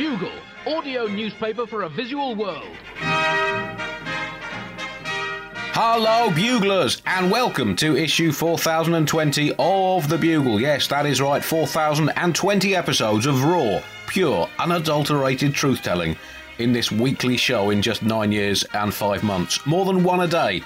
Bugle, audio newspaper for a visual world. Hello, Buglers, and welcome to issue 4020 of The Bugle. Yes, that is right, 4020 episodes of raw, pure, unadulterated truth telling in this weekly show in just nine years and five months. More than one a day,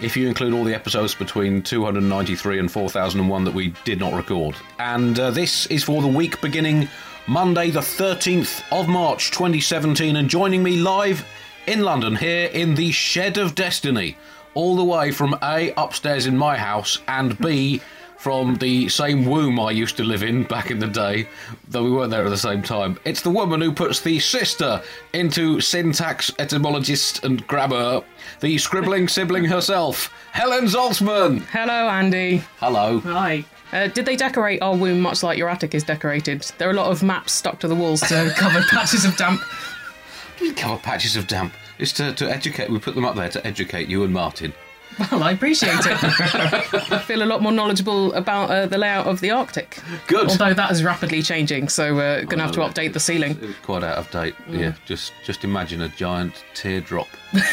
if you include all the episodes between 293 and 4001 that we did not record. And uh, this is for the week beginning Monday, the 13th of March 2017, and joining me live in London here in the Shed of Destiny all the way from A, upstairs in my house, and B, from the same womb I used to live in back in the day, though we weren't there at the same time. It's the woman who puts the sister into syntax etymologist and grammar, the scribbling sibling herself, Helen Zaltzman. Hello, Andy. Hello. Hi. Uh, did they decorate our womb much like your attic is decorated? There are a lot of maps stuck to the walls to cover patches of damp. We cover patches of damp. It's to, to educate. We put them up there to educate you and Martin. Well, I appreciate it. I feel a lot more knowledgeable about uh, the layout of the Arctic. Good. Although that is rapidly changing, so we're going to have to update the ceiling. It's quite out of date. Yeah. Just just imagine a giant teardrop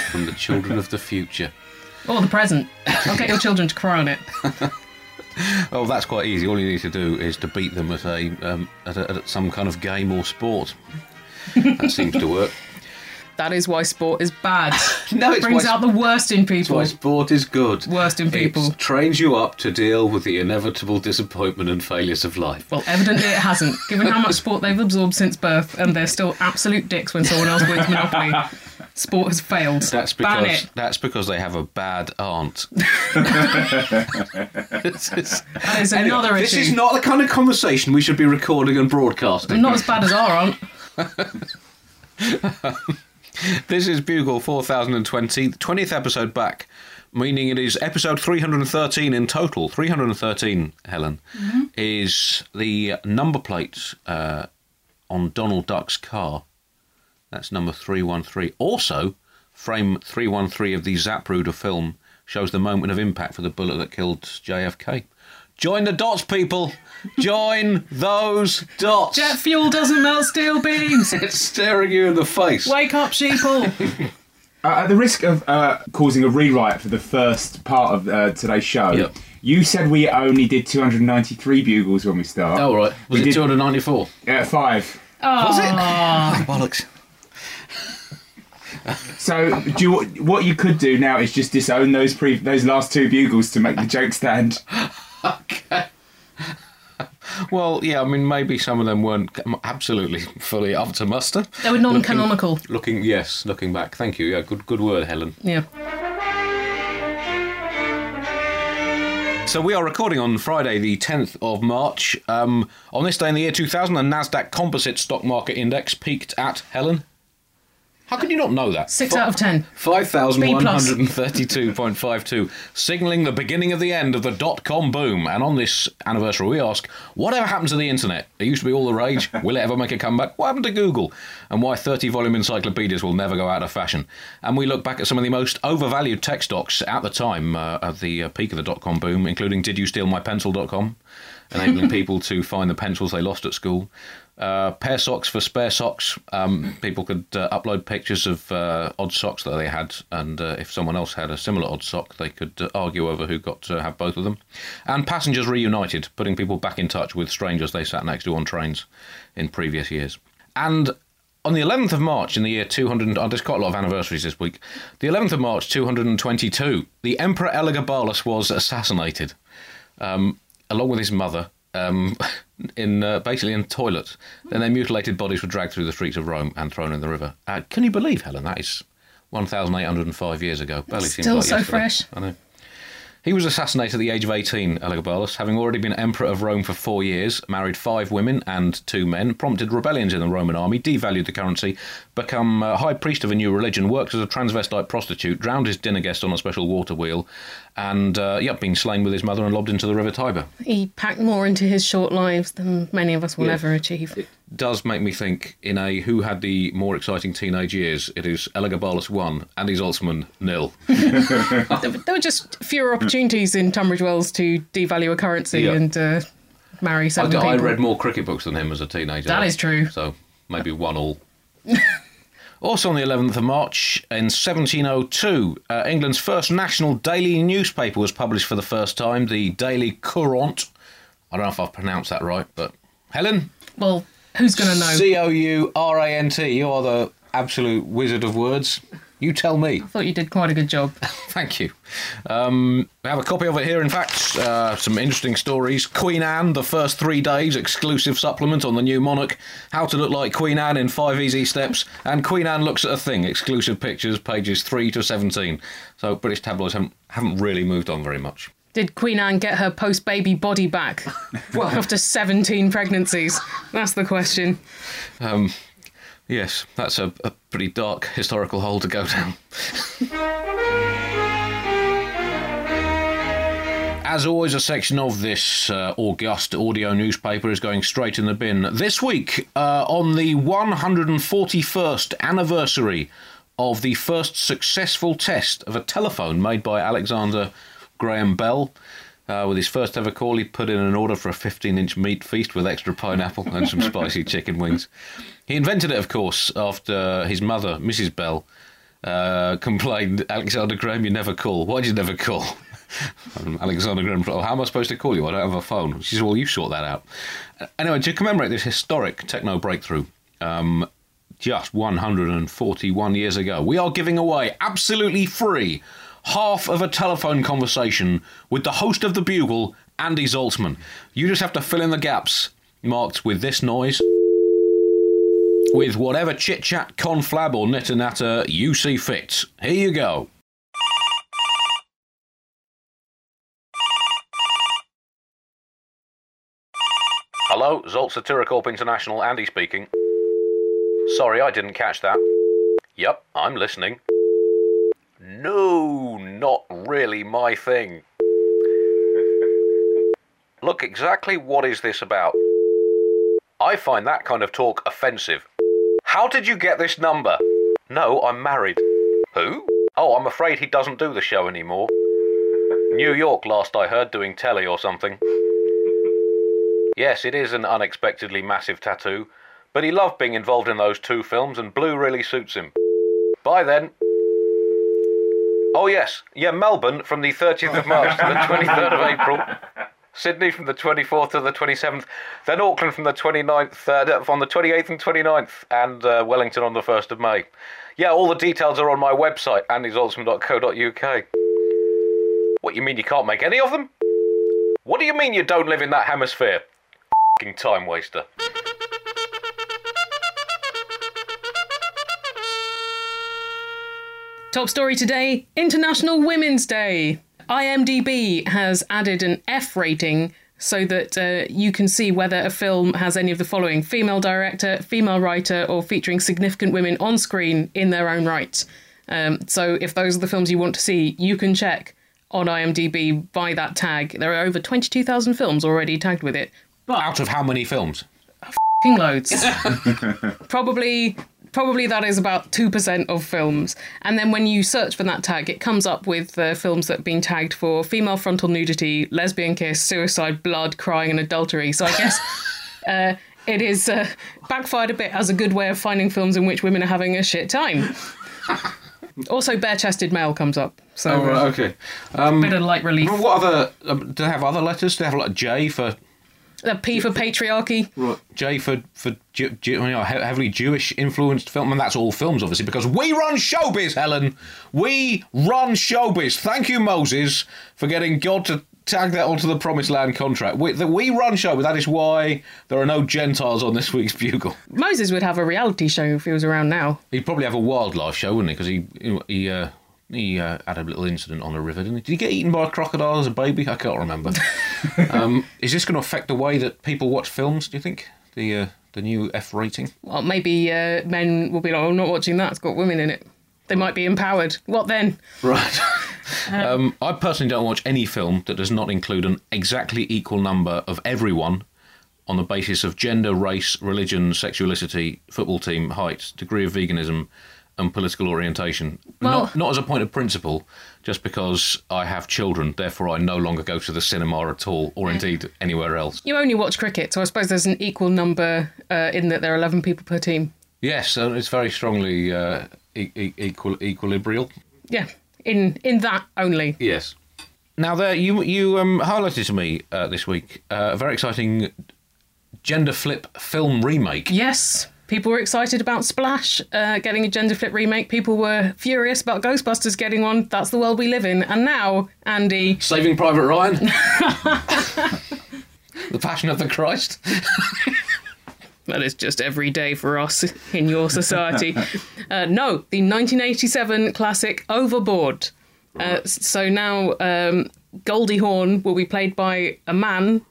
from the children of the future. Or the present. I'll get your children to cry on it. Oh, that's quite easy. All you need to do is to beat them at a um, at, a, at some kind of game or sport. That seems to work. That is why sport is bad. No, it brings out the worst in people. Why sport is good. Worst in people. It trains you up to deal with the inevitable disappointment and failures of life. Well, evidently it hasn't, given how much sport they've absorbed since birth, and they're still absolute dicks when someone else wins Monopoly. Sport has failed. That's Ban because it. that's because they have a bad aunt. This is- That is Anyway, another this issue. is not the kind of conversation we should be recording and broadcasting. Not as bad as our aunt. This is Bugle 4020, the 20th episode back, meaning it is episode 313 in total. 313, Helen, is the number plate uh, on Donald Duck's car. That's number 313. Also, frame 313 of the Zapruder film shows the moment of impact for the bullet that killed JFK. Join the dots, people! Join those dots! Jet fuel doesn't melt steel beams. It's staring you in the face. Wake up, sheeple. Uh, at the risk of uh, causing a rewrite for the first part of uh, today's show, Yep. you said we only did 293 bugles when we start. Oh, right. Was We it did- 294? Yeah, five. Was it? bollocks. So, do you, what you could do now is just disown those pre- those last two bugles to make the joke stand. Okay. Well, yeah, I mean, maybe some of them weren't absolutely fully up to muster. They were non-canonical. Looking, yes, looking back. Thank you. Yeah, good, good word, Helen. Yeah. So we are recording on Friday, the 10th of March. Um, on this day in the year 2000, the Nasdaq Composite Stock Market Index peaked at Helen. How can you not know that? Six out of ten. 5,132.52, signalling the beginning of the end of the dot com boom. And on this anniversary, we ask whatever happened to the internet? It used to be all the rage. Will it ever make a comeback? What happened to Google? And why 30 volume encyclopedias will never go out of fashion. And we look back at some of the most overvalued tech stocks at the time, uh, at the uh, peak of the dot com boom, including Did You Steal My Pencil.com, enabling people to find the pencils they lost at school. Uh, pair socks for spare socks. Um, people could uh, upload pictures of uh, odd socks that they had, and uh, if someone else had a similar odd sock, they could uh, argue over who got to have both of them. And passengers reunited, putting people back in touch with strangers they sat next to on trains in previous years. And on the 11th of March in the year 200, oh, there's quite a lot of anniversaries this week. The 11th of March 222, the Emperor Elagabalus was assassinated um, along with his mother, um, in uh, basically in toilets. Then their mutilated bodies were dragged through the streets of Rome and thrown in the river. Uh, can you believe, Helen? That is 1,805 years ago. Barely seems Still like so yesterday. fresh. I know. He was assassinated at the age of 18, Elagabalus, having already been emperor of Rome for four years, married five women and two men, prompted rebellions in the Roman army, devalued the currency, become high priest of a new religion, worked as a transvestite prostitute, drowned his dinner guest on a special water wheel, and, uh, yep, been slain with his mother and lobbed into the River Tiber. He packed more into his short lives than many of us will Yeah. ever achieve. It does make me think in a who had the more exciting teenage years, it is Elagabalus 1, Andy Zaltzman nil. there, were just fewer opportunities in Tunbridge Wells to devalue a currency Yeah. and uh, marry I, seven I people. read more cricket books than him as a teenager. That is true. So maybe one all. Also on the 11th of March in 1702, uh, England's first national daily newspaper was published for the first time, the Daily Courant. I don't know if I've pronounced that right, but Helen? Well, who's going to know? C O U R A N T. You are the absolute wizard of words. You tell me. I thought you did quite a good job. Thank you. Um, we have a copy of it here, in fact. Uh, some interesting stories. Queen Anne, the first three days, exclusive supplement on the new monarch. How to look like Queen Anne in five easy steps. And Queen Anne looks at a thing, exclusive pictures, pages 3 to 17. So British tabloids haven't, haven't really moved on very much. Did Queen Anne get her post baby body back? well, after 17 pregnancies? That's the question. Yes, that's a, a pretty dark historical hole to go down. As always, a section of this uh, august audio newspaper is going straight in the bin. This week, uh, on the 141st anniversary of the first successful test of a telephone made by Alexander Graham Bell, uh, with his first ever call, he put in an order for a 15 inch meat feast with extra pineapple and some spicy chicken wings. He invented it, of course, after his mother, Mrs. Bell, uh, complained, Alexander Graham, you never call. Why did you never call? Um, Alexander Graham, oh, how am I supposed to call you? I don't have a phone. She said, well, you sort that out. Uh, Anyway, to commemorate this historic techno breakthrough, um, just 141 years ago, we are giving away absolutely free half of a telephone conversation with the host of the Bugle, Andy Zaltzman. You just have to fill in the gaps marked with this noise with whatever chit chat, conflab, or nitter natter you see fit. Here you go. Hello, Zolt Satiricorp International, Andy speaking. Sorry, I didn't catch that. Yep, I'm listening. No, not really my thing. Look, exactly what is this about? I find that kind of talk offensive. How did you get this number? No, I'm married. Who? Oh, I'm afraid he doesn't do the show anymore. New York, last I heard, doing telly or something. Yes, it is an unexpectedly massive tattoo, but he loved being involved in those two films, and blue really suits him. Bye then. Oh, yes. Yeah, Melbourne from the 30th of March to the 23rd of April. Sydney from the 24th to the 27th. Then Auckland from the 29th, uh, on the 28th and 29th. And uh, Wellington on the 1st of May. Yeah, all the details are on my website, andyzaltzman.co.uk. What, you mean you can't make any of them? What do you mean you don't live in that hemisphere? F***ing time waster. Top story today International Women's Day. IMDb has added an F rating so that uh, you can see whether a film has any of the following female director, female writer, or featuring significant women on screen in their own right. Um, so if those are the films you want to see, you can check on IMDb by that tag. There are over 22,000 films already tagged with it. But Out of how many films? F***ing loads. probably probably that is about 2% of films. And then when you search for that tag, it comes up with uh, films that have been tagged for female frontal nudity, lesbian kiss, suicide, blood, crying, and adultery. So I guess uh, it is uh, backfired a bit as a good way of finding films in which women are having a shit time. also, bare chested male comes up. So Oh, uh, right, okay. Um, bit of light relief. what other. Um, do they have other letters? Do they have like J for. A P for patriarchy. Right. J for for Ju- Ju- you know, heavily Jewish influenced film, and that's all films, obviously, because we run showbiz, Helen. We run showbiz. Thank you, Moses, for getting God to tag that onto the Promised Land contract. We, the, we run showbiz. That is why there are no Gentiles on this week's Bugle. Moses would have a reality show if he was around now. He'd probably have a wildlife show, wouldn't he? Because he he uh, he uh, had a little incident on a river, didn't he? Did he get eaten by a crocodile as a baby? I can't remember. um, is this going to affect the way that people watch films? Do you think the uh, the new F rating? Well, maybe uh, men will be like, "Oh, I'm not watching that. It's got women in it." They might be empowered. What then? Right. um, I personally don't watch any film that does not include an exactly equal number of everyone on the basis of gender, race, religion, sexuality, football team, height, degree of veganism, and political orientation. Well- not, not as a point of principle, just because I have children, therefore I no longer go to the cinema at all, or indeed anywhere else. You only watch cricket, so I suppose there's an equal number uh, in that there are 11 people per team. Yes, and it's very strongly uh, e- e- equal equilibrial. Yeah, in in that only. Yes. Now, there you you um, highlighted to me uh, this week uh, a very exciting gender flip film remake. Yes, people were excited about Splash uh, getting a gender flip remake. People were furious about Ghostbusters getting one. That's the world we live in. And now, Andy, Saving Private Ryan. the Passion of the Christ. that is just every day for us in your society. uh, no, the 1987 classic Overboard. Uh, so now um, Goldie Hawn will be played by a man,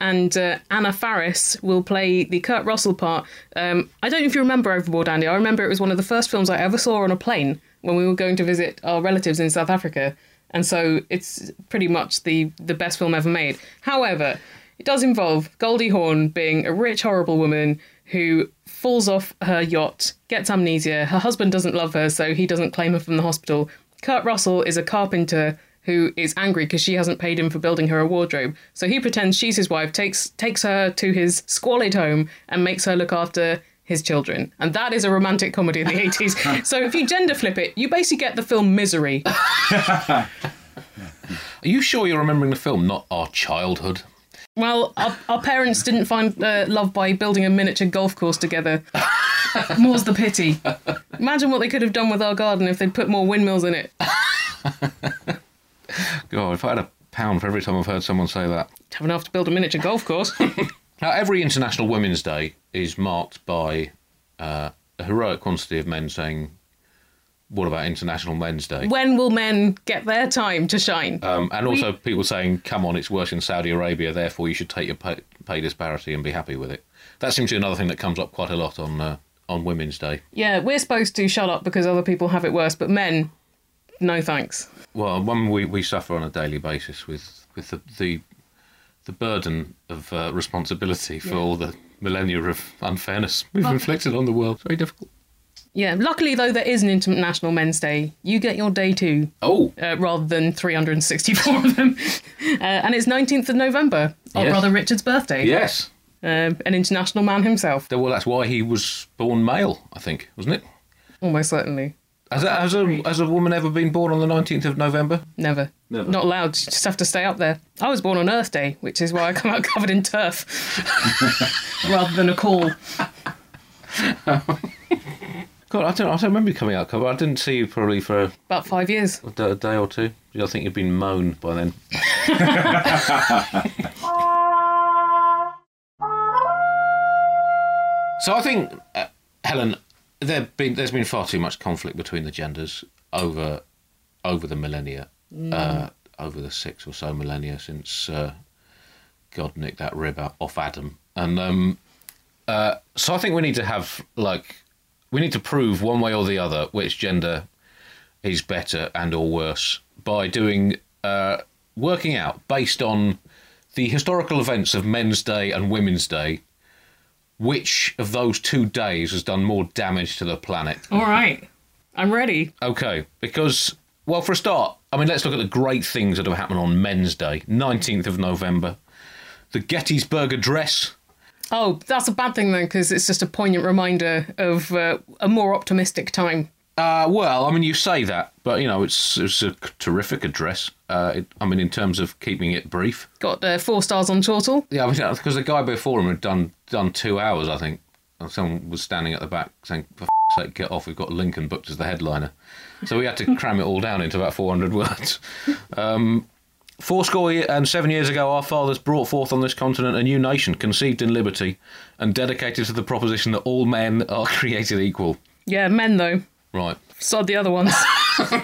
and uh, Anna Faris will play the Kurt Russell part. Um, I don't know if you remember Overboard, Andy. I remember it was one of the first films I ever saw on a plane when we were going to visit our relatives in South Africa, and so it's pretty much the the best film ever made. However, it does involve Goldie Hawn being a rich, horrible woman who falls off her yacht, gets amnesia. Her husband doesn't love her, so he doesn't claim her from the hospital. Kurt Russell is a carpenter who is angry because she hasn't paid him for building her a wardrobe. So he pretends she's his wife, takes takes her to his squalid home, and makes her look after his children. And that is a romantic comedy in the 80s. so if you gender flip it, you basically get the film Misery. Are you sure you're remembering the film, not our childhood? Well, our, our parents didn't find uh, love by building a miniature golf course together. More's the pity. Imagine what they could have done with our garden if they'd put more windmills in it. God, if I had a pound for every time I've heard someone say that. Have enough to build a miniature golf course. Now, every International Women's Day is marked by uh, a heroic quantity of men saying, What about International Men's Day? when will men get their time to shine? Um, and also people saying, "Come on, it's worse in Saudi Arabia. Therefore, you should take your pay, pay disparity and be happy with it." That seems to be another thing that comes up quite a lot on uh, on Women's Day. yeah, we're supposed to shut up because other people have it worse, but men, no thanks. Well, one we, we suffer on a daily basis with with the the, the burden of uh, responsibility for all the millennia of unfairness we've inflicted on the world. It's very difficult. Yeah, luckily though, there is an International Men's Day. You get your day too, Oh, uh, rather than 364 of them. Uh, and it's 19th of November, our Yes. brother Richard's birthday. yes. Um an international man himself, Well, that's why he was born male, I think, wasn't it? almost certainly. Has a, has a has a woman ever been born on the nineteenth of November? Never. Never. Not allowed. You just have to stay up there. I was born on Earth Day, which is why I come out covered in turf rather than a call. God, I don't I don't remember you coming out covered. I didn't see you probably for a About five years. a day, a day or two. I think you've been mown by then. so I think, uh, Helen, there been there's been far too much conflict between the genders over over the millennia, uh, over the six or so millennia since uh, God nicked that rib out off Adam, and um, uh, so I think we need to have like we need to prove one way or the other which gender is better and or worse by doing uh, working out based on the historical events of Men's Day and Women's Day, which of those two days has done more damage to the planet. All right. I'm ready. Okay, because well, for a start, I mean, let's look at the great things that have happened on Men's Day, nineteenth of November, the Gettysburg Address. Oh, that's a bad thing then, because it's just a poignant reminder of uh, a more optimistic time. Uh, well, I mean, you say that, but you know, it's it's a terrific address. Uh, it, I mean, in terms of keeping it brief. Got uh, four stars on total. Yeah, I mean, because the guy before him had done done two hours, I think. And someone was standing at the back saying, "For f- sake, get off! We've got Lincoln booked as the headliner." So we had to cram it all down into about 400 words. Um, Fourscore and seven years ago, our fathers brought forth on this continent a new nation, conceived in liberty, and dedicated to the proposition that all men are created equal. Yeah, men though. Right. Sod the other ones.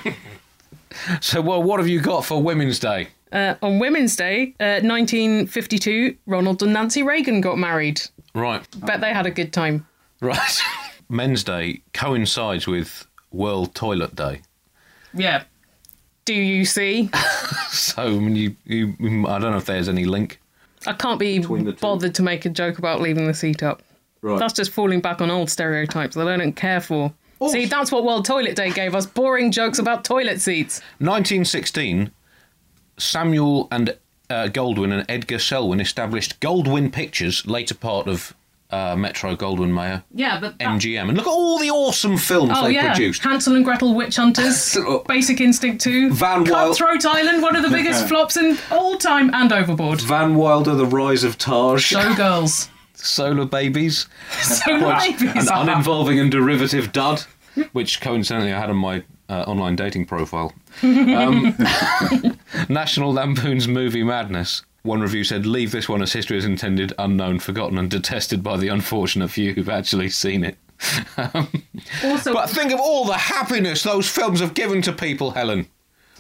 So, well, what have you got for Women's Day? uh, on Women's Day, uh, 1952, Ronald and Nancy Reagan got married. Right. Bet they had a good time. Right. Men's Day coincides with World Toilet Day. Yeah. Do you see? So, I mean, you, you, I don't know if there's any link. I can't be Between the two. bothered to make a joke about leaving the seat up. Right. That's just falling back on old stereotypes that I don't care for. Oh. See, that's what World Toilet Day gave us boring jokes about toilet seats. 1916, Samuel and uh, Goldwyn and Edgar Selwyn established Goldwyn Pictures, later part of uh, Metro Goldwyn Mayer, Yeah, but. MGM. And look at all the awesome films Oh they yeah, produced. Hansel and Gretel Witch Hunters, Basic Instinct 2, Van Wild- Cutthroat Island, one of the biggest flops in all time, and Overboard. Van Wilder, The Rise of Taj, Showgirls. Solar Babies, So an babies. uninvolving and derivative dud, which coincidentally I had on my uh, online dating profile. Um, National Lampoon's Movie Madness. One review said, "Leave this one as history is intended, unknown, forgotten, and detested by the unfortunate few who've actually seen it." Also, But think of all the happiness those films have given to people, Helen,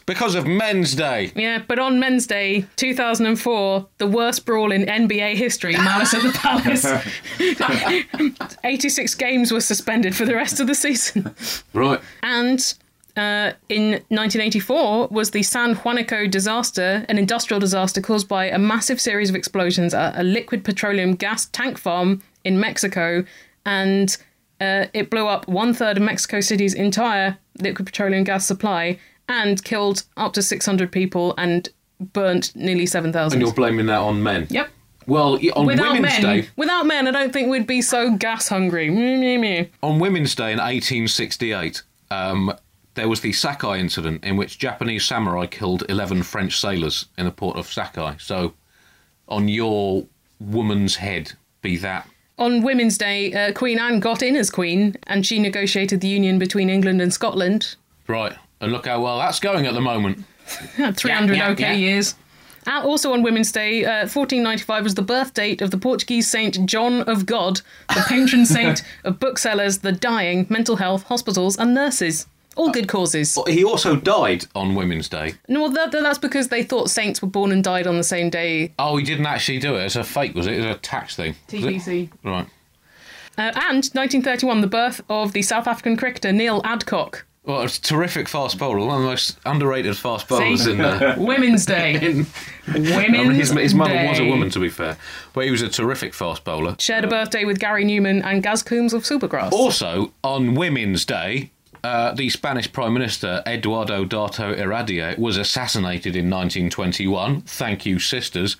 because of Men's Day. yeah, but on Men's Day 2004, the worst brawl in NBA history, Malice at the Palace. 86 games were suspended for the rest of the season. Right. And uh, in 1984 was the San Juanico disaster, an industrial disaster caused by a massive series of explosions at a liquid petroleum gas tank farm in Mexico, and uh, it blew up one third of Mexico City's entire liquid petroleum gas supply and killed up to 600 people and burnt nearly 7,000. And you're blaming that on men. Yep. Well, on Without Women's men, Day, without men, I don't think we'd be so gas hungry. On Women's Day in 1868, um, there was the Sakai incident in which Japanese samurai killed 11 French sailors in the port of Sakai. So, on your woman's head, be that. On Women's Day, uh, Queen Anne got in as Queen, and she negotiated the union between England and Scotland. Right. And look how well that's going at the moment. 300 Yeah, yeah, okay yeah. years. Uh, also on Women's Day, uh, 1495 was the birth date of the Portuguese saint John of God, the patron saint of booksellers, the dying, mental health, hospitals, and nurses. All good causes. He also died on Women's Day. No, well, that, that's because they thought saints were born and died on the same day. Oh, he didn't actually do it. It's a fake, was it? It was a tax thing. Was it? TBC. Right. Uh, and 1931, the birth of the South African cricketer Neil Adcock. Well, it's a terrific fast bowler. One of the most underrated fast bowlers See? in uh, Women's Day. in I Women's mean, his, his mother Day. was a woman, to be fair, but he was a terrific fast bowler. Shared a birthday with Gary Numan and Gaz Coombs of Supergrass. Also, on Women's Day, uh, the Spanish Prime Minister Eduardo Dato Iradier was assassinated in 1921. Thank you, sisters.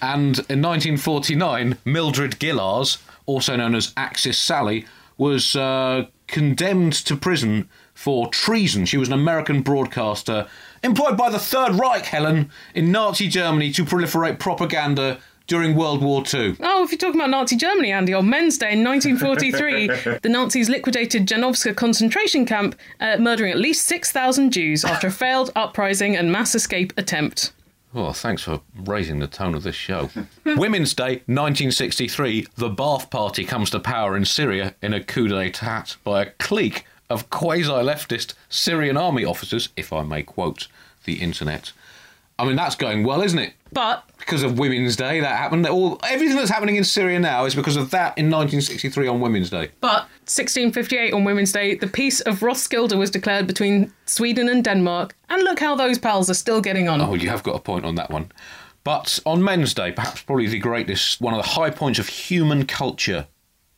And in 1949, Mildred Gillars, also known as Axis Sally, was uh, condemned to prison for treason. She was an American broadcaster employed by the Third Reich, Helen, in Nazi Germany to proliferate propaganda during World War II. Oh, if you're talking about Nazi Germany, Andy, on Men's Day in 1943, the Nazis liquidated Janowska concentration camp, uh, murdering at least 6,000 Jews after a failed uprising and mass escape attempt. Oh, thanks for raising the tone of this show. Women's Day, 1963, the Ba'ath Party comes to power in Syria in a coup d'etat by a clique of quasi leftist Syrian army officers, if I may quote the internet. I mean, that's going well, isn't it? But Because of Women's Day, that happened. All everything that's happening in Syria now is because of that in 1963 on Women's Day. But 1658 on Women's Day, the Peace of Roskilde was declared between Sweden and Denmark, and look how those pals are still getting on. Oh, you have got a point on that one. But on Men's Day, perhaps probably the greatest, one of the high points of human culture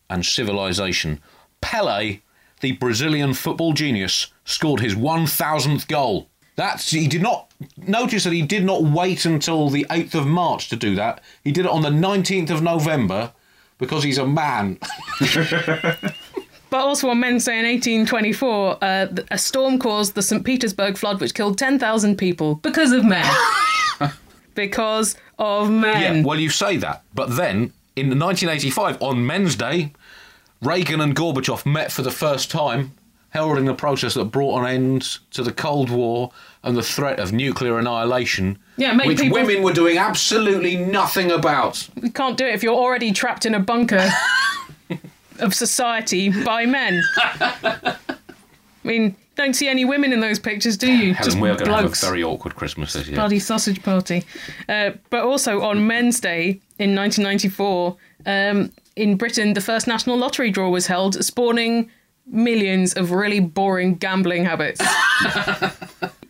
and civilization, Pele, the Brazilian football genius, scored his 1000th goal. That's he did not notice that he did not wait until the 8th of March to do that. He did it on the 19th of November because he's a man. But also on Men's Day in 1824, uh, a storm caused the St. Petersburg flood, which killed 10,000 people because of men. because of men. Yeah, well, you say that, but then in 1985, on Men's Day, Reagan and Gorbachev met for the first time, heralding the process that brought an end to the Cold War and the threat of nuclear annihilation, Yeah, make which people- women were doing absolutely nothing about. You can't do it if you're already trapped in a bunker of society by men. I mean, don't see any women in those pictures, do you? Helen, Just we are going to have a blokes. very awkward Christmas this year. bloody sausage party. Uh, but also on Men's Day in 1994, um, in Britain, the first national lottery draw was held, spawning millions of really boring gambling habits.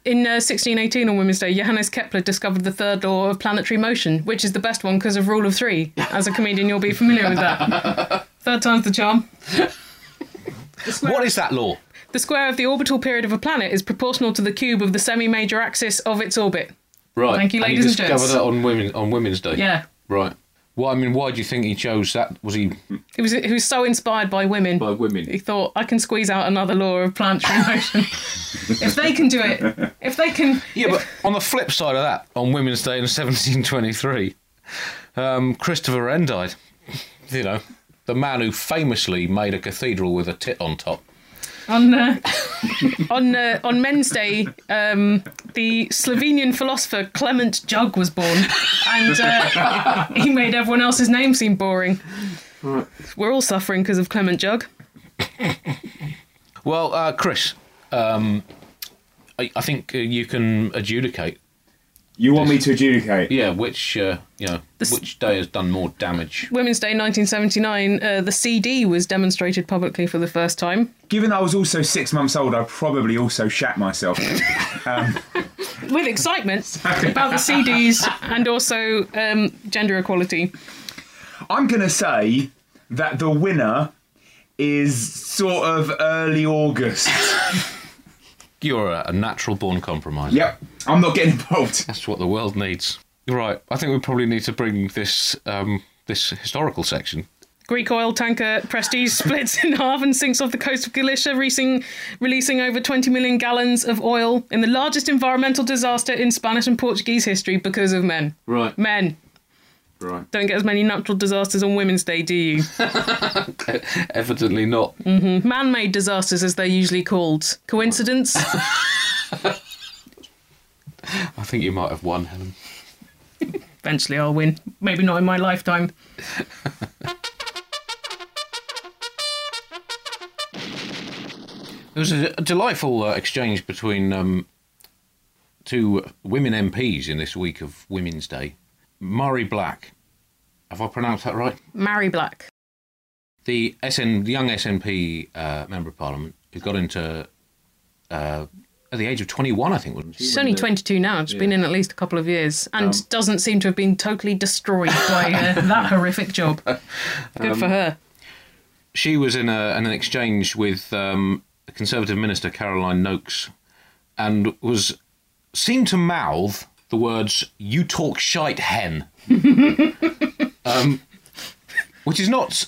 In uh, 1618 on Women's Day, Johannes Kepler discovered the third law of planetary motion, which is the best one because of rule of three. As a comedian, you'll be familiar with that. Third time's the charm. What is that law? The square of the orbital period of a planet is proportional to the cube of the semi-major axis of its orbit. Right. Thank you, and ladies you and discovered gents. that on women on Women's Day. Yeah. Right. Well, I mean, why do you think he chose that? Was he He was he was so inspired by women. by women? He thought I can squeeze out another law of planetary motion. if they can do it, if they can, Yeah, but on the flip side of that, on Women's Day in 1723, um, Christopher Wren died. You know, the man who famously made a cathedral with a tit on top. on uh, on uh, on Men's Day, um, the Slovenian philosopher Klement Jug was born, and uh, he made everyone else's name seem boring. We're all suffering because of Klement Jug. Well, uh, Chris, um, I, I think uh, you can adjudicate. You want me to adjudicate? Yeah, which uh, you know, which day has done more damage? Women's Day 1979, uh, the CD was demonstrated publicly for the first time. Given I was also six months old, I probably also shat myself. with excitement about the CDs and also um, gender equality. I'm going to say that the winner is sort of early August. You're a, a natural-born compromise. yep, I'm not getting involved. That's what the world needs. Right. I think we probably need to bring this um, this historical section. Greek oil tanker Prestige splits in half and sinks off the coast of Galicia, releasing, releasing over 20 million gallons of oil in the largest environmental disaster in Spanish and Portuguese history because of men. Right. Men. Right. Don't get as many natural disasters on Women's Day, do you? Evidently not. Man made disasters, as they're usually called. Coincidence? I think you might have won, Helen. Eventually I'll win. Maybe not in my lifetime. There was a, a delightful uh, exchange between um, two women MPs in this week of Women's Day. Murray Black, have I pronounced that right? Mary Black. The SN, young SNP uh, member of Parliament who got into uh, at the age of 21, I think. Wasn't she? She's only 22 now. She's been in at least a couple of years and doesn't seem to have been totally destroyed by uh, that horrific job. Good for her. she was in, a, in an exchange with um, Conservative minister, Caroline Nokes, and was seemed to mouth the words "You talk shite, hen," um, which is not,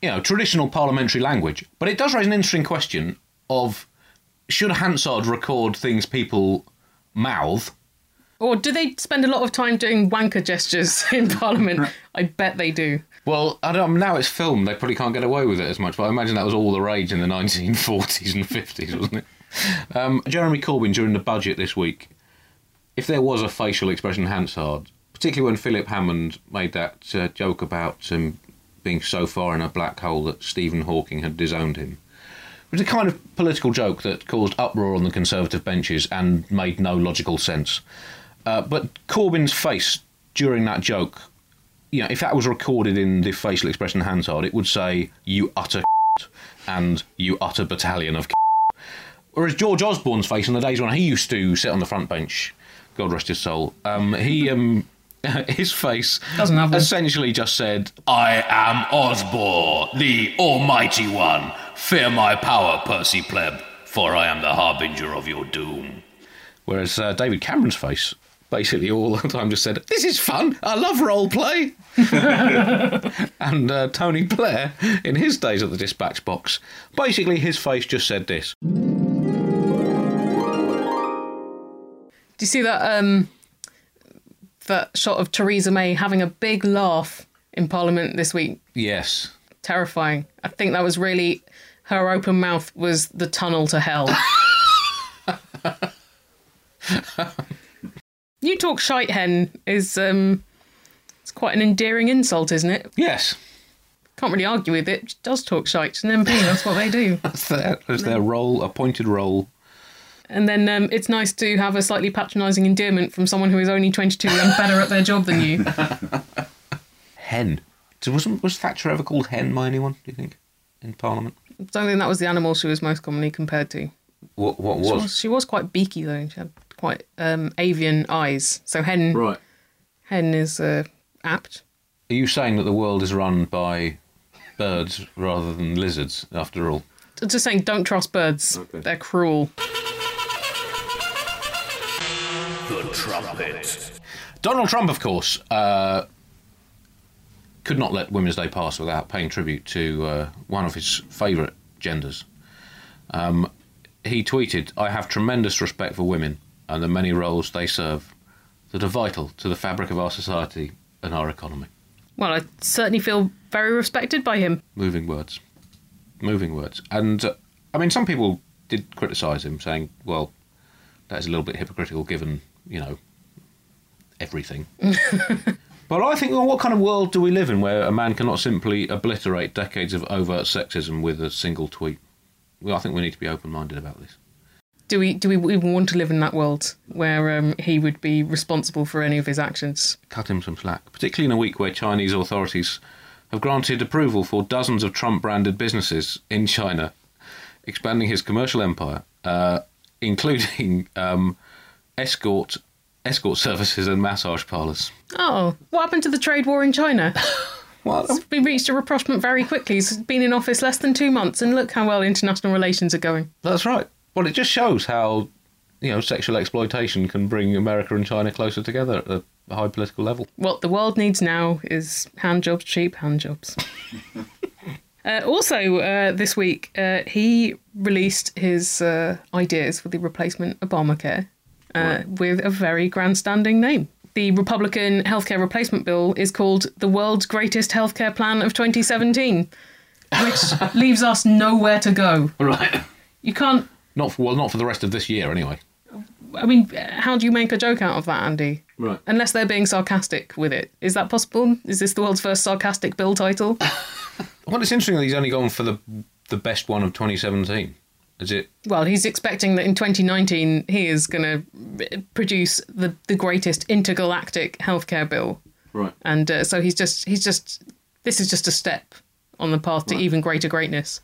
you know, traditional parliamentary language, but it does raise an interesting question of should Hansard record things people mouth. Or do they spend a lot of time doing wanker gestures in Parliament? I bet they do. Well, I don't. Now it's filmed; they probably can't get away with it as much. But I imagine that was all the rage in the 1940s and 50s, wasn't it? Um, Jeremy Corbyn during the budget this week, if there was a facial expression Hansard, particularly when Philip Hammond made that uh, joke about um, being so far in a black hole that Stephen Hawking had disowned him. It was a kind of political joke that caused uproar on the Conservative benches and made no logical sense. Uh, but Corbyn's face during that joke you know, if that was recorded in the facial expression Hansard, it would say, you utter and you utter battalion of Whereas George Osborne's face in the days when he used to sit on the front bench, God rest his soul, um, he, um, his face Doesn't have one. essentially just said, I am Osborne, the Almighty One. Fear my power, Percy Pleb, for I am the harbinger of your doom. Whereas uh, David Cameron's face basically all the time just said, This is fun. I love role play. and uh, Tony Blair, in his days at the dispatch box, basically his face just said this. Do you see that um, that shot of Theresa May having a big laugh in Parliament this week? Yes. Terrifying. I think that was really her open mouth was the tunnel to hell. you talk shite hen is um, it's quite an endearing insult, isn't it? Yes. Can't really argue with it. She does talk shite. An MP. That's what they do. That's their, that's their role, appointed role. And then um, it's nice to have a slightly patronising endearment from someone who is only 22 and better at their job than you. Hen. Wasn't was Thatcher ever called hen by anyone? Do you think in Parliament? I don't think that was the animal she was most commonly compared to. What what She was? was, she was quite beaky though. She had quite um, avian eyes. So hen Right. hen is uh, apt. Are you saying that the world is run by birds rather than lizards? After all, I'm just saying, don't trust birds. Okay. They're cruel. Trumpet. Donald Trump, of course, uh, could not let Women's Day pass without paying tribute to uh, one of his favourite genders. Um, he tweeted, I have tremendous respect for women and the many roles they serve that are vital to the fabric of our society and our economy. Well, I certainly feel very respected by him. Moving words. Moving words. And, uh, I mean, some people did criticise him, saying, well, that is a little bit hypocritical given, you know, everything. but I think, well, what kind of world do we live in where a man cannot simply obliterate decades of overt sexism with a single tweet? Well, I think we need to be open minded about this. Do we do we even want to live in that world where um, he would be responsible for any of his actions? Cut him some slack, particularly in a week where Chinese authorities have granted approval for dozens of Trump branded businesses in China, expanding his commercial empire, uh, including um, escort escort services and massage parlours. Oh, what happened to the trade war in China? Well, we reached a rapprochement very quickly. He's been in office less than two months, and look how well international relations are going. that's right. Well, it just shows how you know sexual exploitation can bring America and China closer together at a high political level. What the world needs now is hand jobs, cheap hand jobs. uh, also, uh, this week, uh, he released his uh, ideas for the replacement Obamacare uh, with a very grandstanding name. The Republican healthcare replacement bill is called the World's Greatest Healthcare Plan of 2017, which leaves us nowhere to go. Right. You can't. Not for, well, not for the rest of this year, anyway. I mean, how do you make a joke out of that, Andy? Right. Unless they're being sarcastic with it. Is that possible? Is this the world's first sarcastic bill title? Well, it's interesting that he's only gone for the the best one of 2017. Is it? well, he's expecting that in 2019 he is going to produce the, the greatest intergalactic healthcare bill. Right. And uh, so he's just, he's just, this is just a step on the path to even greater greatness.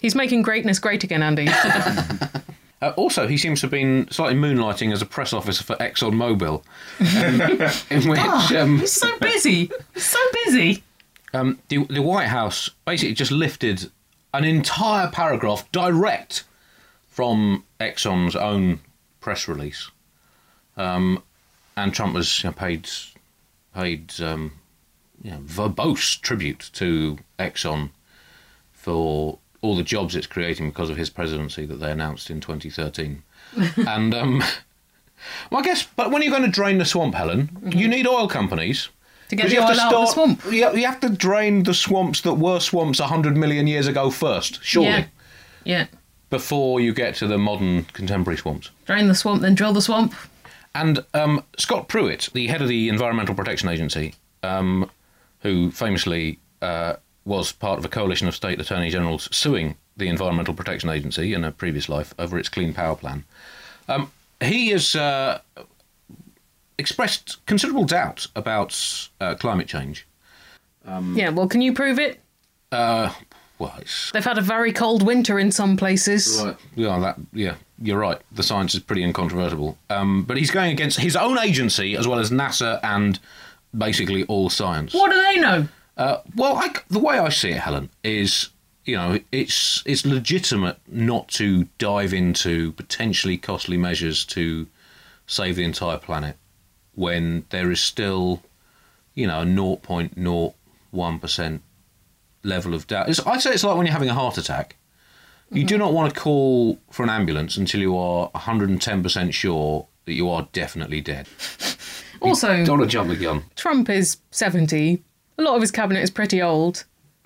He's making greatness great again, Andy. Uh, also, he seems to have been slightly moonlighting as a press officer for ExxonMobil, um, in which um, he's so busy. He's so busy. um, the, the White House basically just lifted an entire paragraph direct from Exxon's own press release, um, and Trump was you know, paid paid um, you know, verbose tribute to Exxon for all the jobs it's creating because of his presidency that they announced in 2013. and um, well, I guess, but when you're going to drain the swamp, Helen, you need oil companies. To get the you have oil to out of the swamp. You you have to drain the swamps that were swamps 100 million years ago first, surely, Yeah. Yeah. before you get to the modern contemporary swamps. Drain the swamp, then drill the swamp. And um, Scott Pruitt, the head of the Environmental Protection Agency, um, who famously uh, was part of a coalition of state attorney generals suing the Environmental Protection Agency in a previous life over its Clean Power Plan, um, he has uh, expressed considerable doubt about uh, climate change. Yeah, well, can you prove it? Uh, well, it's They've had a very cold winter in some places. Right. Yeah, that. Yeah, you're right. The science is pretty incontrovertible. Um, but he's going against his own agency as well as NASA and basically all science. What do they know? Uh, well, I, the way I see it, Helen, is you know it's it's legitimate not to dive into potentially costly measures to save the entire planet when there is still you know a 0.01 percent level of doubt. It's, I'd say it's like when you're having a heart attack. You mm-hmm. do not want to call for an ambulance until you are 110% sure that you are definitely dead. Also, Don't jump the gun. Trump is 70. A lot of his cabinet is pretty old.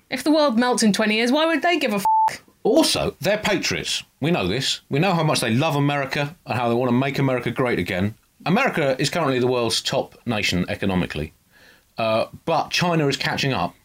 If the world melts in 20 years, why would they give a f? Also, they're patriots. We know this. We know how much they love America and how they want to make America great again. America is currently the world's top nation economically, uh, but China is catching up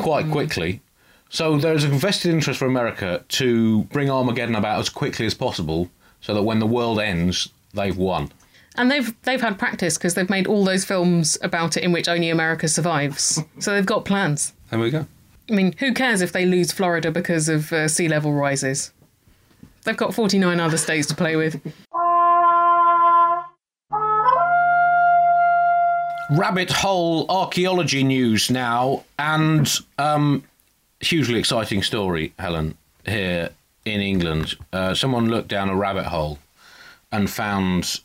quite quickly. So there is a vested interest for America to bring Armageddon about as quickly as possible, so that when the world ends, they've won. And they've they've had practice because they've made all those films about it in which only America survives. So they've got plans. There we go. I mean, who cares if they lose Florida because of uh, sea level rises? They've got 49 other states to play with. Rabbit hole archaeology news now, and um, hugely exciting story, Helen. here in England. Uh, someone looked down a rabbit hole and found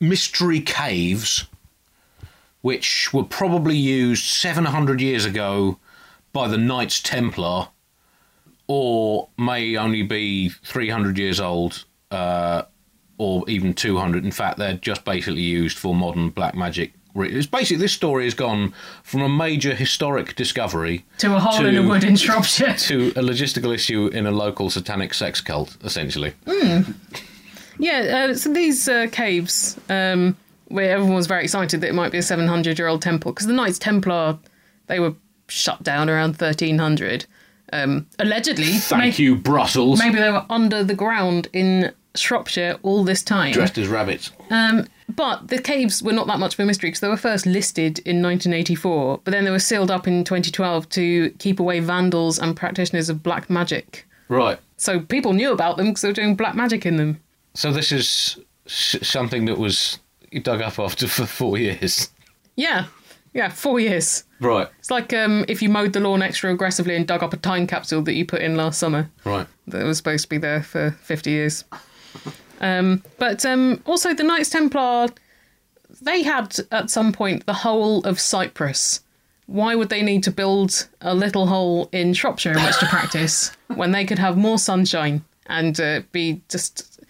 mystery caves, which were probably used 700 years ago by the Knights Templar, or may only be 300 years old, uh, or even 200. In fact, they're just basically used for modern black magic. It's basically this story has gone from a major historic discovery To a hole in a To- wood in Shropshire. to a logistical issue in a local satanic sex cult, essentially. Yeah, uh, so these uh, caves, um, where everyone was very excited that it might be a 700 year old temple, because the Knights Templar, they were shut down around 1300. Um, allegedly. Thank may- you, Brussels. Maybe they were under the ground in Shropshire all this time. Dressed as rabbits. But the caves were not that much of a mystery because they were first listed in 1984, but then they were sealed up in 2012 to keep away vandals and practitioners of black magic. Right. So people knew about them because they were doing black magic in them. So this is s- something that was dug up after for four years. Yeah, yeah, four years. Right. It's like um, if you mowed the lawn extra aggressively and dug up a time capsule that you put in last summer Right. that was supposed to be there for 50 years. Um, but um, also, the Knights Templar, they had at some point the whole of Cyprus. Why would they need to build a little hole in Shropshire in which to practice when they could have more sunshine and uh, be just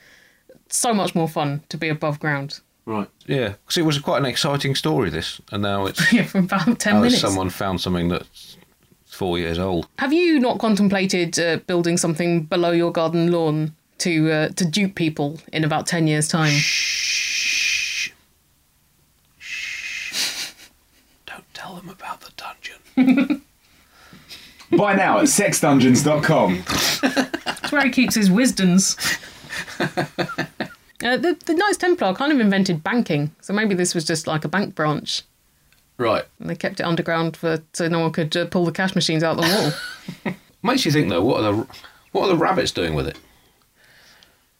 so much more fun to be above ground? Right. Yeah, because it was quite an exciting story. This, and now it's Yeah, for about 10 now minutes. someone found something that's four years old. Have you not contemplated uh, building something below your garden lawn to uh, to dupe people in about 10 years' time? Shh. Shh. Don't tell them about the dungeon. Buy now at sexdungeons.com. That's where he keeps his wisdoms. Uh, the, the Knights Templar kind of invented banking, so maybe this was just like a bank branch. Right. And they kept it underground for so no one could uh, pull the cash machines out the wall. Makes you think though. What are the what are the rabbits doing with it?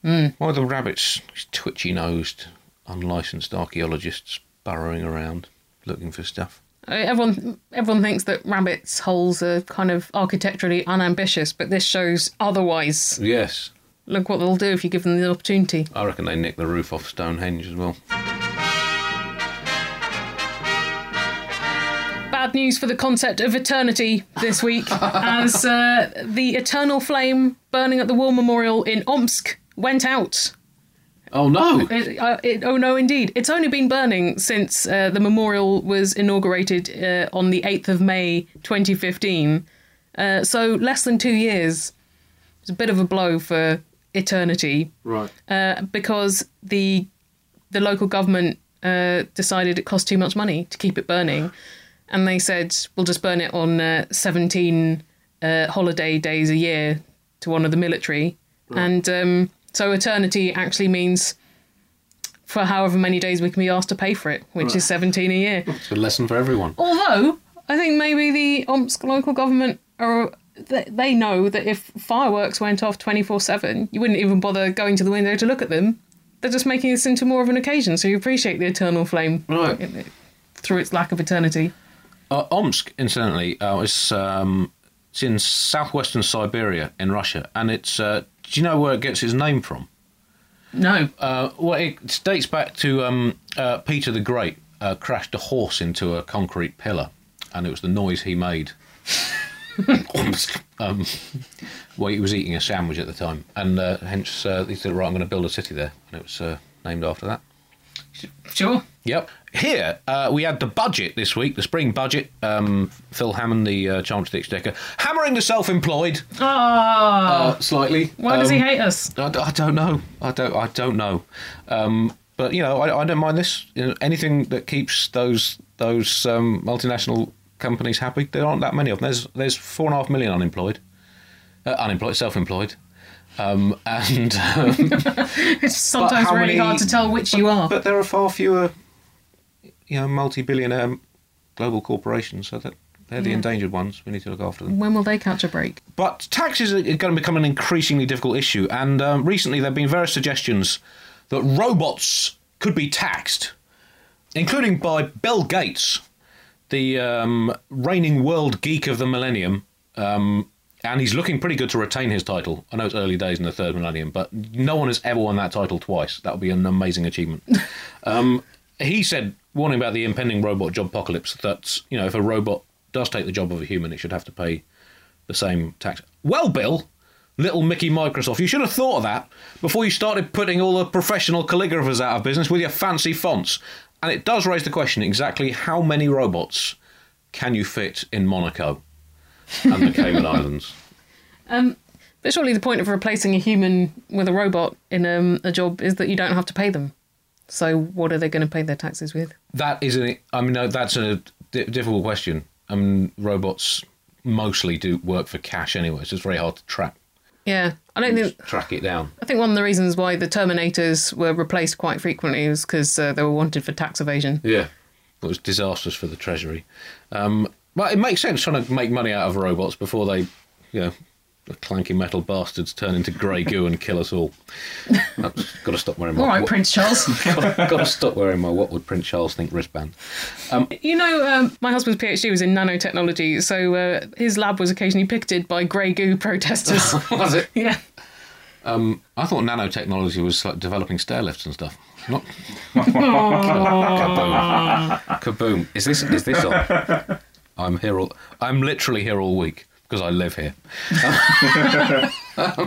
Why are the rabbits twitchy nosed, unlicensed archaeologists burrowing around looking for stuff? Everyone everyone thinks that rabbits' holes are kind of architecturally unambitious, but this shows otherwise. Yes. Look what they'll do if you give them the opportunity. I reckon they nick the roof off Stonehenge as well. Bad news for the concept of eternity this week, as uh, the eternal flame burning at the War Memorial in Omsk went out. Oh no! It, uh, it, oh no, indeed. It's only been burning since uh, the memorial was inaugurated uh, on the 8th of May 2015. Uh, so less than two years. It's a bit of a blow for eternity Right. uh, because the the local government uh, decided it cost too much money to keep it burning, and they said we'll just burn it on uh, 17 uh, holiday days a year to one of the military, and um, so eternity actually means for however many days we can be asked to pay for it, which is 17 a year. It's a lesson for everyone. Although I think maybe the Omsk local government are they- they know that if fireworks went off twenty four seven, you wouldn't even bother going to the window to look at them. They're just making this into more of an occasion, so you appreciate the eternal flame Right. through its lack of eternity. Uh, Omsk, incidentally, uh, is um, it's in southwestern Siberia in Russia, and it's. Uh, do you know where it gets its name from? No, Uh, well, it dates back to um, uh, Peter the Great uh, crashed a horse into a concrete pillar, and it was the noise he made. um, well, he was eating a sandwich at the time, and uh, hence uh, he said, "Right, I'm going to build a city there," and it was uh, named after that. Sure. Yep. Here uh, we had the budget this week, the spring budget. Um, Phil Hammond, the uh, Chancellor the Exchequer, hammering the self-employed Ah, uh, slightly. why does he Um, hate us? I, I don't know. I don't. I don't know. Um, but you know, I, I don't mind this. You know, anything that keeps those those um, multinational companies happy. There aren't that many of them. There's there's four and a half million unemployed, uh, unemployed, self-employed, um, and um, It's sometimes really many- hard to tell which you are. but there are far fewer, you know, multi-billionaire global corporations. So that they're the Yeah. endangered ones. We need to look after them. when will they catch a break? But taxes are going to become an increasingly difficult issue, and um, recently there have been various suggestions that robots could be taxed, including by Bill Gates, the um, reigning world geek of the millennium. Um, and he's looking pretty good to retain his title. I know it's early days in the third millennium, but no one has ever won that title twice. That would be an amazing achievement. um, he said, warning about the impending robot job apocalypse, that you know if a robot does take the job of a human, it should have to pay the same tax. Well, Bill, little Mickey Microsoft, you should have thought of that before you started putting all the professional calligraphers out of business with your fancy fonts. And it does raise the question: exactly how many robots can you fit in Monaco and the Cayman Islands? Um, but surely the point of replacing a human with a robot in um, a job is that you don't have to pay them. So what are they going to pay their taxes with? That is an. I mean, no, that's a difficult question. I mean, robots mostly do work for cash anyway, so it's very hard to track Yeah, I don't think. track it down. I think one of the reasons why the Terminators were replaced quite frequently was because uh, they were wanted for tax evasion. Yeah, it was disastrous for the treasury. Um, but it makes sense trying to make money out of robots before they, you know, the clanky metal bastards turn into grey goo and kill us all. I've Got to stop wearing my. All right, what, Prince Charles. Got to stop wearing my. What would Prince Charles think wristband? you know, um, my husband's PhD was in nanotechnology, so uh, his lab was occasionally picketed by grey goo protesters. Was it? yeah. I thought nanotechnology was like developing stair lifts and stuff. Not. Kaboom! Kaboom! Is this is this on? I'm here all. I'm literally here all week because I live here.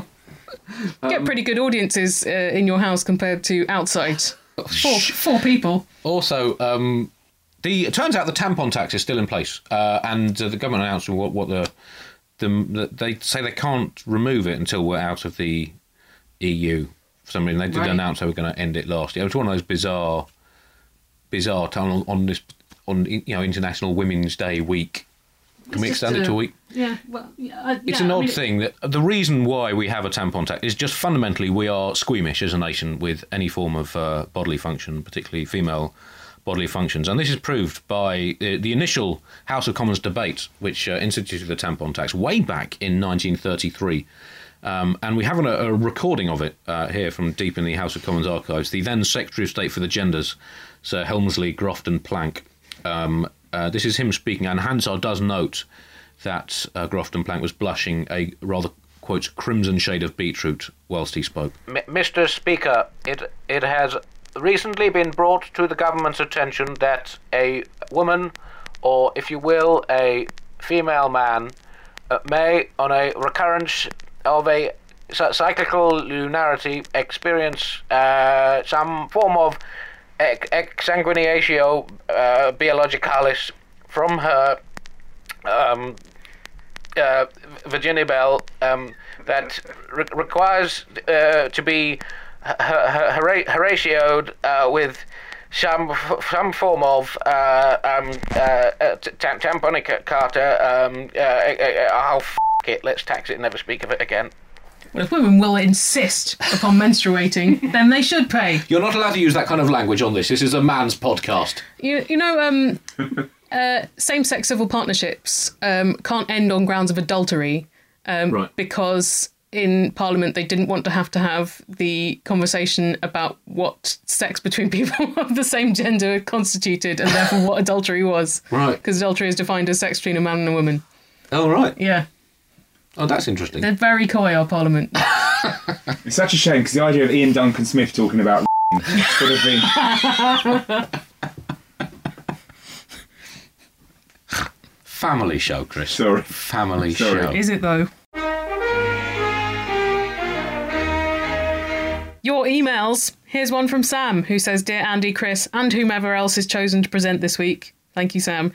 Get pretty good audiences uh, in your house compared to outside. Four, four people. Also, um, the it turns out the tampon tax is still in place, uh, and uh, the government announced what what the, the the they say they can't remove it until we're out of the EU. For some reason, they did Right. announce they were going to end it last year. It was one of those bizarre, bizarre time on, on this on you know International Women's Day week. Can we It's just extend it to a a- week? Yeah, well, yeah, I- It's yeah, an I odd mean, thing that the reason why we have a tampon tax is just fundamentally we are squeamish as a nation with any form of uh, bodily function, particularly female bodily functions. And this is proved by uh, the initial House of Commons debate, which uh, instituted the tampon tax way back in 1933. Um, and we have a, a recording of it uh, here from deep in the House of Commons archives. The then Secretary of State for the Genders, Sir Helmsley Grofton Plank. Um, uh, this is him speaking, and Hansard does note that uh, Grofton Plank was blushing a rather, quote, crimson shade of beetroot whilst he spoke. M- Mr. Speaker, it it has recently been brought to the government's attention that a woman, or if you will, a female man, uh, may, on a recurrence of a cyclical lunarity, experience uh, some form of exsanguinatio uh, biologicalis from her um, uh, Virginia Bell um, that re- requires uh, to be horatioed uh, with some some form of uh, um, uh, uh, tam- tamponic carter. Oh, f- it. Let's tax it and never speak of it again. Well, if women will insist upon menstruating, then they should pay. You're not allowed to use that kind of language on this. This is a man's podcast. You, you know, um, uh, same-sex civil partnerships um, can't end on grounds of adultery um, Right. because in Parliament they didn't want to have to have the conversation about what sex between people of the same gender constituted and therefore what adultery was. Right. Because adultery is defined as sex between a man and a woman. Oh, right. Yeah. Oh, that's interesting. They're very coy, our Parliament. It's such a shame because the idea of Iain Duncan Smith talking about would have been. Family show, Chris. Sorry. Family Sorry. show. Is it though? Your emails. Here's one from Sam who says Dear Andy, Chris, and whomever else is chosen to present this week. Thank you, Sam.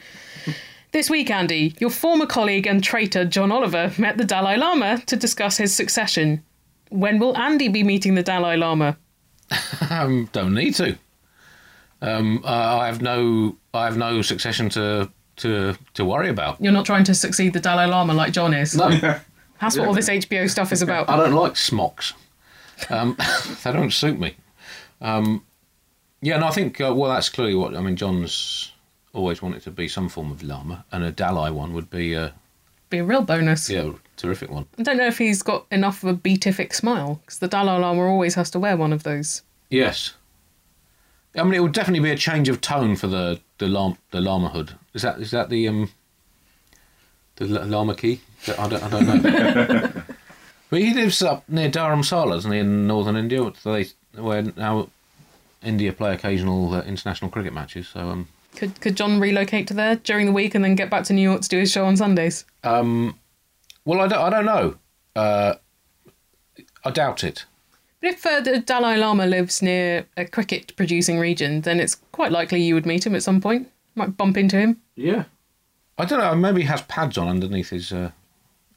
This week, Andy, your former colleague and traitor John Oliver met the Dalai Lama to discuss his succession. When will Andy be meeting the Dalai Lama? Um, don't need to. Um, I I have no, I have no succession to to to worry about. You're not trying to succeed the Dalai Lama like John is. No, That's what all this HBO stuff is about. I don't like smocks. Um, they don't suit me. Um, yeah, no, I think uh, well, that's clearly what I mean. John's always wanted to be some form of lama, and a Dalai one would be a Be a real bonus. yeah, a terrific one. I don't know if he's got enough of a beatific smile because the Dalai Lama always has to wear one of those. Yes. I mean, it would definitely be a change of tone for the the lam, the lama hood. Is that is that the um The L- Lama Key? I don't, I don't know. but he lives up near Dharamsala, doesn't he, in northern India, where they, where now India play occasional uh, international cricket matches. So, um, Could could John relocate to there during the week and then get back to New York to do his show on Sundays? well, I don't, I don't know. Uh, I doubt it. But if uh, the Dalai Lama lives near a cricket producing region, then it's quite likely you would meet him at some point. Might bump into him. Yeah. I don't know. Maybe he has pads on underneath his uh,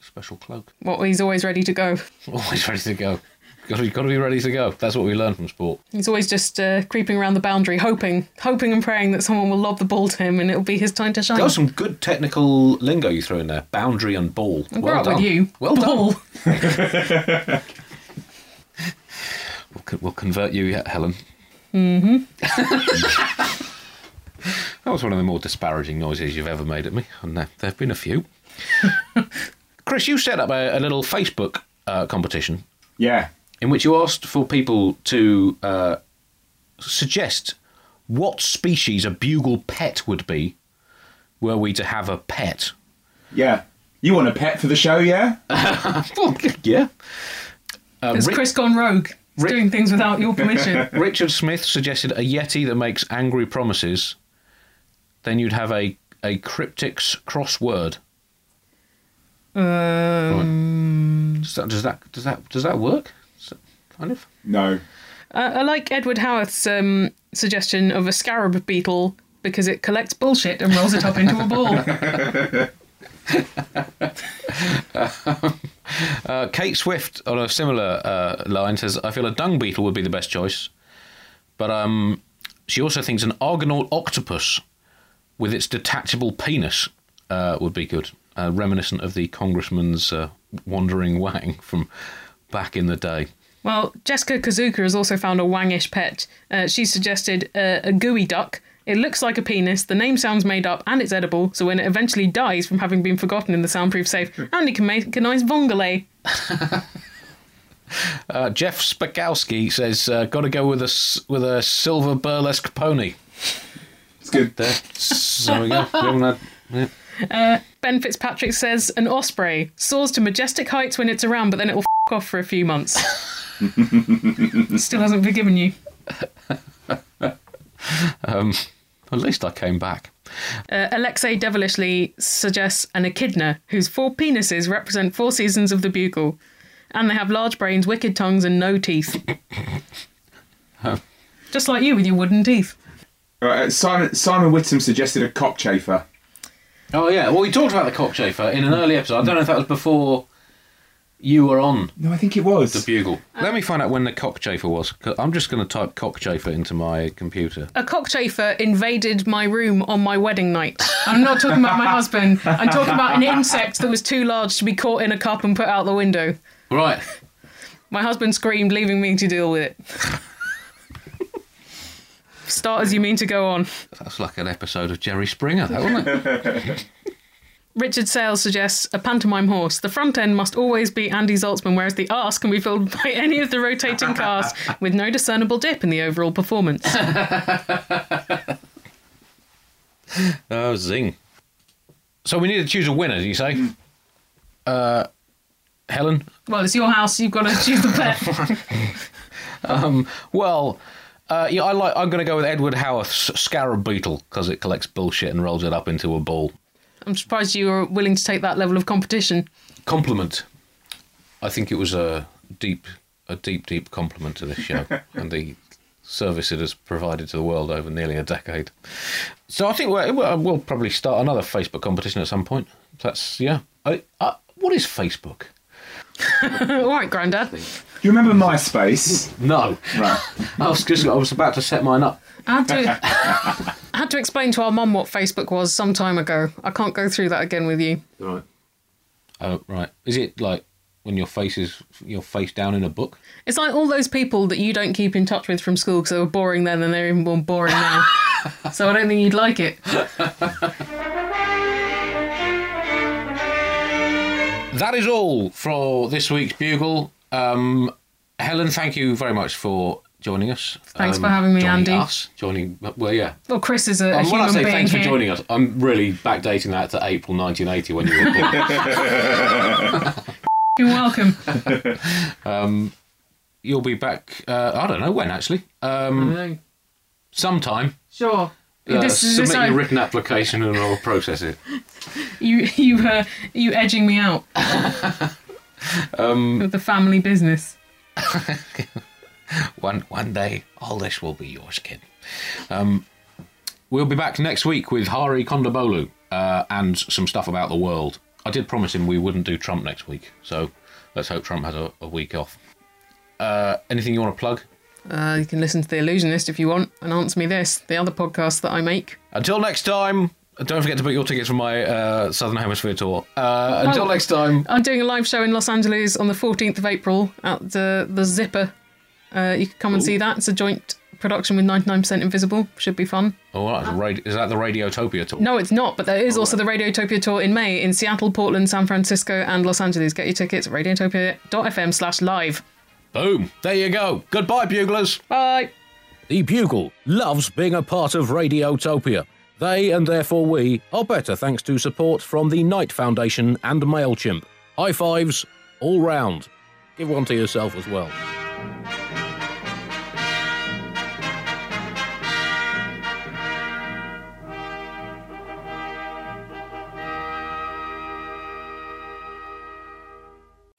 special cloak. Well, he's always ready to go. Always ready to go. Got to, got to be ready to go. That's what we learn from sport. He's always just uh, creeping around the boundary, hoping, hoping and praying that someone will lob the ball to him and it'll be his time to shine. That was some good technical lingo you threw in there. Boundary and ball. I'll well done. with you. Well ball. done. We'll, con- we'll convert you yet, Helen. Mm-hmm. that was one of the more disparaging noises you've ever made at me, and there have been a few. Chris, you set up a, a little Facebook uh, competition Yeah. In which you asked for people to uh, suggest what species a bugle pet would be were we to have a pet. Yeah. You want a pet for the show, yeah? Well, yeah. Uh, Has Rick- Chris gone rogue? He's Rick- doing things without your permission. Richard Smith suggested a yeti that makes angry promises. Then you'd have a a cryptics crossword. um, Does that does that does that does that work? Is that kind of. No. Uh, I like Edward Howarth's um, suggestion of a scarab beetle because it collects bullshit and rolls it up into a ball. Uh, Kate Swift on a similar uh, line says, "I feel a dung beetle would be the best choice, but um, she also thinks an Argonaut octopus with its detachable penis uh, would be good, uh, reminiscent of the congressman's uh, wandering wang from back in the day." Well, Jessica Kazuka has also found a wangish pet. Uh, she suggested uh, a geoduck. It looks like a penis, the name sounds made up, and it's edible, so when it eventually dies from having been forgotten in the soundproof safe, Andy can make a nice vongole. Uh, Jeff Spakowski says, uh, "Got to go with a s- with a silver burlesque pony." It's good. There, so we go. We haven't had- yeah. Ben Fitzpatrick says an osprey soars to majestic heights when it's around, but then it will f off for a few months. Still hasn't forgiven you. At least I came back. Uh, Alexei Devilishly suggests an echidna whose four penises represent four seasons of the bugle, and they have large brains, wicked tongues, and no teeth. Just like you with your wooden teeth. Right, uh, Simon, Simon Whittam suggested a cockchafer. Oh yeah. Well, we talked about the cockchafer in an early episode. I don't know if that was before you were on No, I think it was. the bugle. Uh, Let me find out when the cockchafer was. 'cause I'm just going to type cockchafer into my computer. A cockchafer invaded my room on my wedding night. I'm not talking about my husband. I'm talking about an insect that was too large to be caught in a cup and put out the window. Right. My husband screamed, leaving me to deal with it. Start as you mean to go on. That's like an episode of Jerry Springer, that wasn't it? Richard Sales suggests a pantomime horse. The front end must always be Andy Zaltzman, whereas the arse can be filled by any of the rotating cars with no discernible dip in the overall performance. Oh, zing. So we need to choose a winner, do you say? Uh, Helen? Well, it's your house, you've got to choose the pet. Well, uh, yeah, I like. I'm going to go with Edward Howarth's Scarab Beetle because it collects bullshit and rolls it up into a ball. I'm surprised you were willing to take that level of competition. Compliment. I think it was a deep, a deep, deep compliment to this show and the service it has provided to the world over nearly a decade. So I think we're, we'll we'll probably start another Facebook competition at some point. That's yeah. I, I, what is Facebook? All right, Grandad. You remember MySpace? No, right. I was just I was about to set mine up. I had to, I had to explain to our mum what Facebook was some time ago. I can't go through that again with you. Right. Oh right. Is it like when your face is your face down in a book? It's like all those people that you don't keep in touch with from school because they were boring then and they're even more boring now. so I don't think you'd like it. That is all for this week's Bugle. Um, Helen, thank you very much for joining us. Um, Thanks for having me, joining Andy. Us, joining, well, yeah. Well, Chris is a, a Um, when I human say being thanks for joining us, I'm really backdating that to April 1980 when you were born. You're welcome. You'll be back. Uh, I don't know when actually. Um, sometime. Sure. Uh, this is submit this your I- written application and I'll process it. you you uh, you edging me out Um, with the family business. One one day, all this will be yours, kid. Um, we'll be back next week with Hari Kondabolu uh, and some stuff about the world. I did promise him we wouldn't do Trump next week, so let's hope Trump has a, a week off. Uh, anything you want to plug? Uh, you can listen to The Allusionist if you want and answer me this, the other podcast that I make. Until next time, don't forget to book your tickets for my uh, Southern Hemisphere tour. Uh, until Oh. next time, I'm doing a live show in Los Angeles on the 14th of April at the the Zipper. Uh, you can come and see that. It's a joint production with 99% Invisible. Should be fun. oh, right, radi- is that the Radiotopia tour? No, it's not, but there is also the Radiotopia tour in May in Seattle, Portland, San Francisco, and Los Angeles. Get your tickets at radiotopia.fm slash live. Boom! There you go. Goodbye, buglers. Bye! The Bugle loves being a part of Radiotopia. They, and therefore we, are better thanks to support from the Knight Foundation and MailChimp. High fives all round. Give one to yourself as well.